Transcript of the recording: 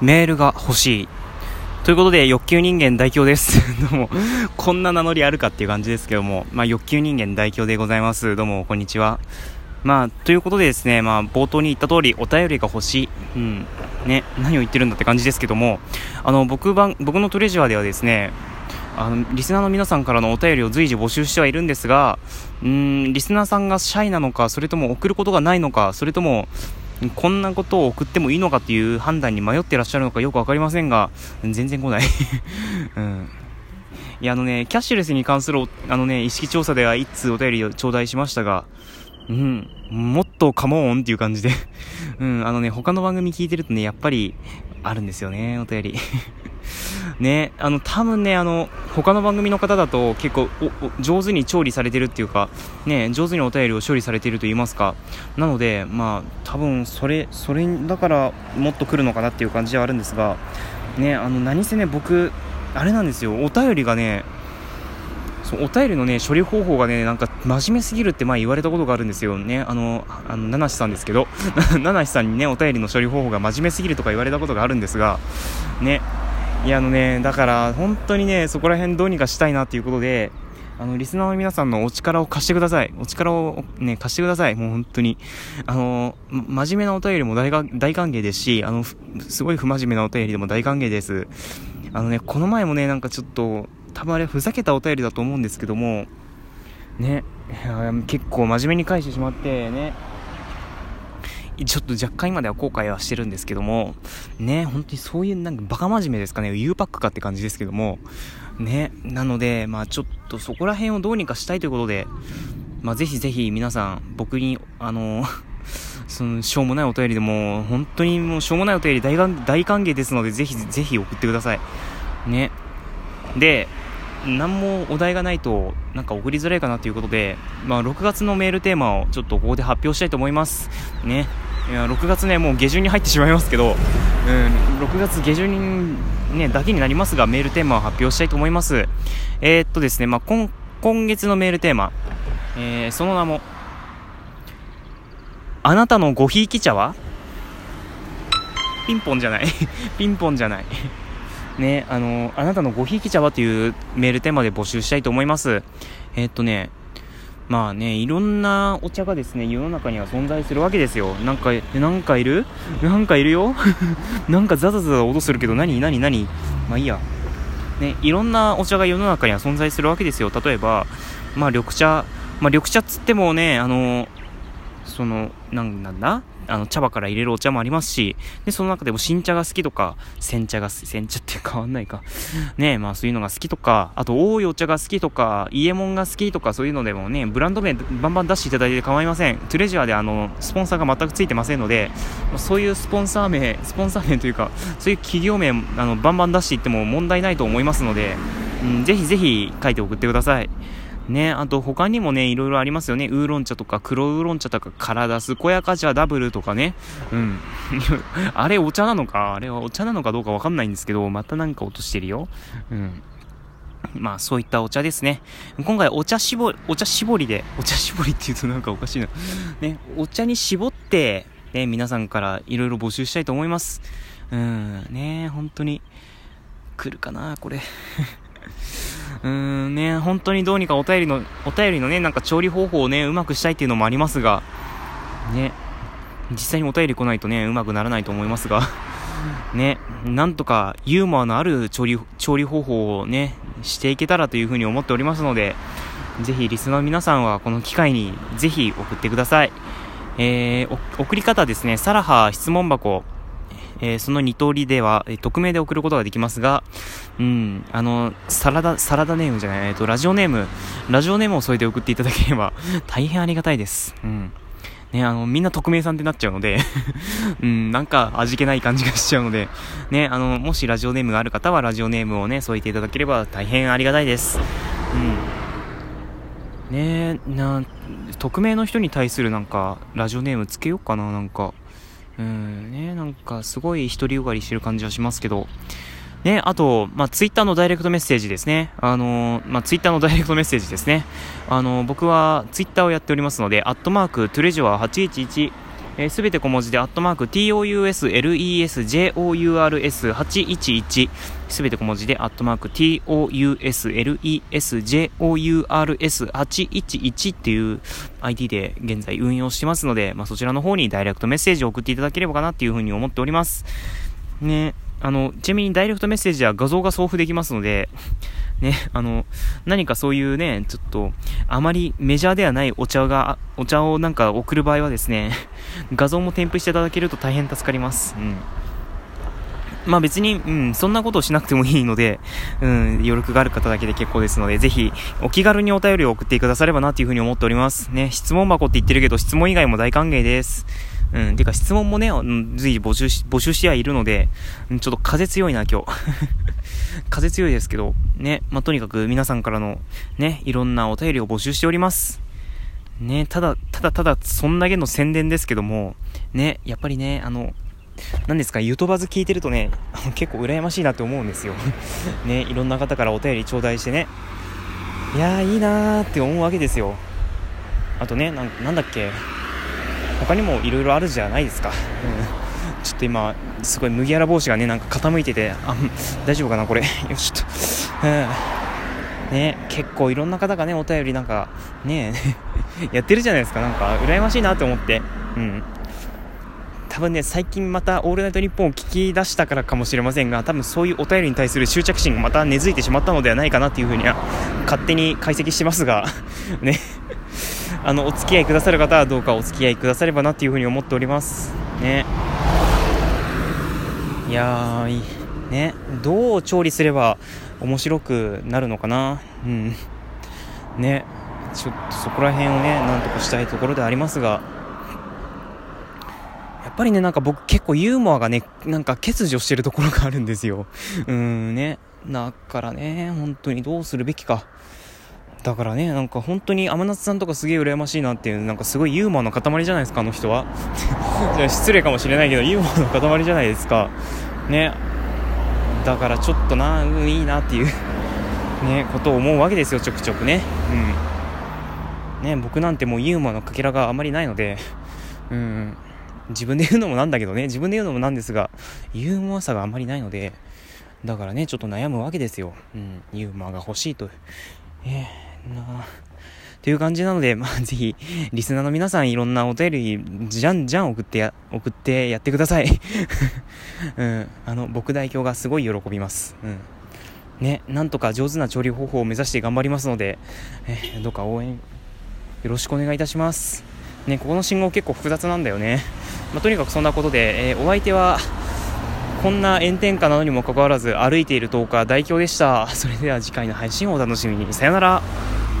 メールが欲しい。ということで、欲求人間代表です。どうも、こんな名乗りあるかっていう感じですけども、まあ、欲求人間代表でございます。どうも、こんにちは。まあ、ということでですね、まあ、冒頭に言った通り、お便りが欲しい。うん。ね、何を言ってるんだって感じですけども、あの、僕番、僕のトレジャーではですね、あの、リスナーの皆さんからのお便りを随時募集してはいるんですが、うん、リスナーさんがシャイなのか、それとも送ることがないのか、それとも、こんなことを送ってもいいのかっていう判断に迷ってらっしゃるのかよく分かりませんが、全然来ない。うん。いや、あのね、キャッシュレスに関する、あのね、意識調査では一通お便りを頂戴しましたが、うん、もっとカモーンっていう感じで。うん、あのね、他の番組聞いてるとね、やっぱり、あるんですよね、お便り。ね、あの、多分ね、あの、他の番組の方だと結構上手に調理されてるっていうか、ね、上手にお便りを処理されていると言いますか。なので、まあ、多分それ、それだからもっと来るのかなっていう感じではあるんですが、ね、あの、何せね、僕、あれなんですよ、お便りがね、そうお便りのね処理方法がねなんか真面目すぎるって前言われたことがあるんですよねあのあの七瀬さんですけど 七瀬さんにねお便りの処理方法が真面目すぎるとか言われたことがあるんですがねいやあのねだから本当にねそこら辺どうにかしたいなっていうことであの、リスナーの皆さんのお力を貸してください。お力をね、貸してください。もう本当に。あの、真面目なお便りも大大歓迎ですし、あの、すごい不真面目なお便りでも大歓迎です。あのね、この前もね、なんかちょっと、多分あれふざけたお便りだと思うんですけども、ね、結構真面目に返してしまってね、ちょっと若干今では後悔はしてるんですけども、ね、本当にそういうなんかバカ真面目ですかね、U パックかって感じですけども、ね、なので、まあちょっとそこら辺をどうにかしたいということで、まあぜひぜひ皆さん、僕に、あの、その、しょうもないお便りでも、本当にもうしょうもないお便り大大歓迎ですので、ぜひぜひ送ってください。ね。で、何もお題がないとなんか送りづらいかなということで、まあ、6月のメールテーマをちょっとここで発表したいと思いますねいや6月ねもう下旬に入ってしまいますけど、うん、6月下旬に、ね、だけになりますがメールテーマを発表したいと思います。えー、っとですね、まあ、今今月のメールテーマ、えー、その名もあなたのごひいき茶は？ピンポンじゃない。ピンポンじゃない。ね、あの、あなたのごひいき茶はというメールテーマで募集したいと思います。えー、っとね、まあね、いろんなお茶がですね、世の中には存在するわけですよ。なんか、なんかいる？なんかいるよ？なんかザザザザ音するけど、何？何？何？まあいいや。ね、いろんなお茶が世の中には存在するわけですよ。例えば、まあ緑茶、まあ緑茶っつってもね、あの、その、なんなんだ？あの、茶葉から入れるお茶もありますし、で、その中でも新茶が好きとか、煎茶が、煎茶って変わんないか。ねまあそういうのが好きとか、あと多いお茶が好きとか、家門が好きとかそういうのでもね、ブランド名バンバン出していただいて構いません。トレジャーであの、スポンサーが全くついてませんので、そういうスポンサー名、スポンサー名というか、そういう企業名、あの、バンバン出していっても問題ないと思いますので、うん、ぜひぜひ書いて送ってください。ね、あと他にもね、いろいろありますよね。ウーロン茶とか黒ウーロン茶とか体健やか茶ダブルとかね。うん。あれお茶なのか？あれはお茶なのかどうかわかんないんですけど、またなんか落としてるよ。うん。まあそういったお茶ですね。今回お茶絞り、お茶絞りで、お茶絞りって言うとなんかおかしいな。ね、お茶に絞って、ね、皆さんからいろいろ募集したいと思います。うん、ね、本当に、来るかな、これ。うーんね、本当にどうにかお便りの、お便りのね、なんか調理方法をね、うまくしたいっていうのもありますが、ね、実際にお便り来ないとね、うまくならないと思いますが、ね、なんとかユーモアのある調理、調理方法をね、していけたらというふうに思っておりますので、ぜひリスナーの皆さんはこの機会にぜひ送ってください。えー、送り方ですね、サラハ質問箱、えー、その2通りでは、えー、匿名で送ることができますが、うん、あの、サラダ、サラダネームじゃない、えっ、ー、と、ラジオネーム、ラジオネームを添えて送っていただければ、大変ありがたいです。うん。ね、あの、みんな匿名さんってなっちゃうので うん、なんか味気ない感じがしちゃうので、ね、あの、もしラジオネームがある方はラジオネームをね、添えていただければ大変ありがたいです。うん。ねな、匿名の人に対するなんか、ラジオネームつけようかな、なんか。うんね、なんかすごい独りよがりしてる感じはしますけど、ね、あと、まあ、ツイッターのダイレクトメッセージですね。あのまあ、ツイッターのダイレクトメッセージですね。あの僕はツイッターをやっておりますので、アットマーク、トゥレジュア811、えー、べて小文字で、アットマーク、t-o-u-s-l-e-s-j-o-u-r-s811、すべて小文字で、アットマーク、t-o-u-s-l-e-s-j-o-u-r-s811 っていう ID で現在運用してますので、まあ、そちらの方にダイレクトメッセージを送っていただければかなっていうふうに思っております。ね、あの、ちなみにダイレクトメッセージは画像が送付できますので、ね、あの、何かそういうね、ちょっと、あまりメジャーではないお茶が、お茶をなんか送る場合はですね、画像も添付していただけると大変助かります。うん。まあ別に、うん、そんなことをしなくてもいいので、うん、余力がある方だけで結構ですので、ぜひ、お気軽にお便りを送ってくださればなというふうに思っております。ね、質問箱って言ってるけど、質問以外も大歓迎です。うん、てか質問もね、随時募集し、募集してはいるので、ちょっと風強いな、今日。風強いですけど、ね、まあ、とにかく皆さんからの、ね、いろんなお便りを募集しております。ね、ただ、ただただ、そんだけの宣伝ですけども、ね、やっぱりね、あの、何ですか、ゆとばず聞いてるとね、結構羨ましいなって思うんですよ。ね、いろんな方からお便り頂戴してね、いや、いいなーって思うわけですよ。あとね、ななんだっけ、他にもいろいろあるじゃないですか、うん、ちょっと今すごい麦わら帽子がねなんか傾いててあ大丈夫かなこれ。よしちょっと、ね結構いろんな方がねお便りなんかね やってるじゃないですか。なんか羨ましいなって思って。うん。多分ね、最近またオールナイトニッポンを聞き出したからかもしれませんが、多分そういうお便りに対する執着心がまた根付いてしまったのではないかなっていうふうには、勝手に解析してますが ね。あのお付き合いくださる方はどうかお付き合いくださればなっていうふうに思っております。ね。いやーね。どう調理すれば面白くなるのかな？うん。ね。ちょっとそこら辺をねなんとかしたいところでありますが。やっぱりねなんか僕結構ユーモアがねなんか欠如してるところがあるんですよ。うんね。だからね本当にどうするべきか。だからね、なんか本当に天夏さんとかすげえ羨ましいなっていう、なんかすごいユーモアの塊じゃないですか、あの人は。失礼かもしれないけど、ユーモアの塊じゃないですか。ね。だからちょっとな、うん、いいなっていうね、ことを思うわけですよ、ちょくちょくね。うん。ね、僕なんてもうユーモアのかけらがあまりないので、うん。自分で言うのもなんだけどね、自分で言うのもなんですが、ユーモアさがあまりないので、だからね、ちょっと悩むわけですよ。うん、ユーモアが欲しいと。えーという感じなので、まあ、ぜひ、リスナーの皆さん、いろんなお便り、じゃんじゃん送ってや、送ってやってください。うん。あの、僕代表がすごい喜びます。うん。ね、なんとか上手な調理方法を目指して頑張りますので、えどうか応援、よろしくお願いいたします。ね、ここの信号結構複雑なんだよね。まあ、とにかくそんなことで、えー、お相手は、こんな炎天下なのにもかかわらず歩いている10日代表でした。それでは次回の配信をお楽しみに。さよなら。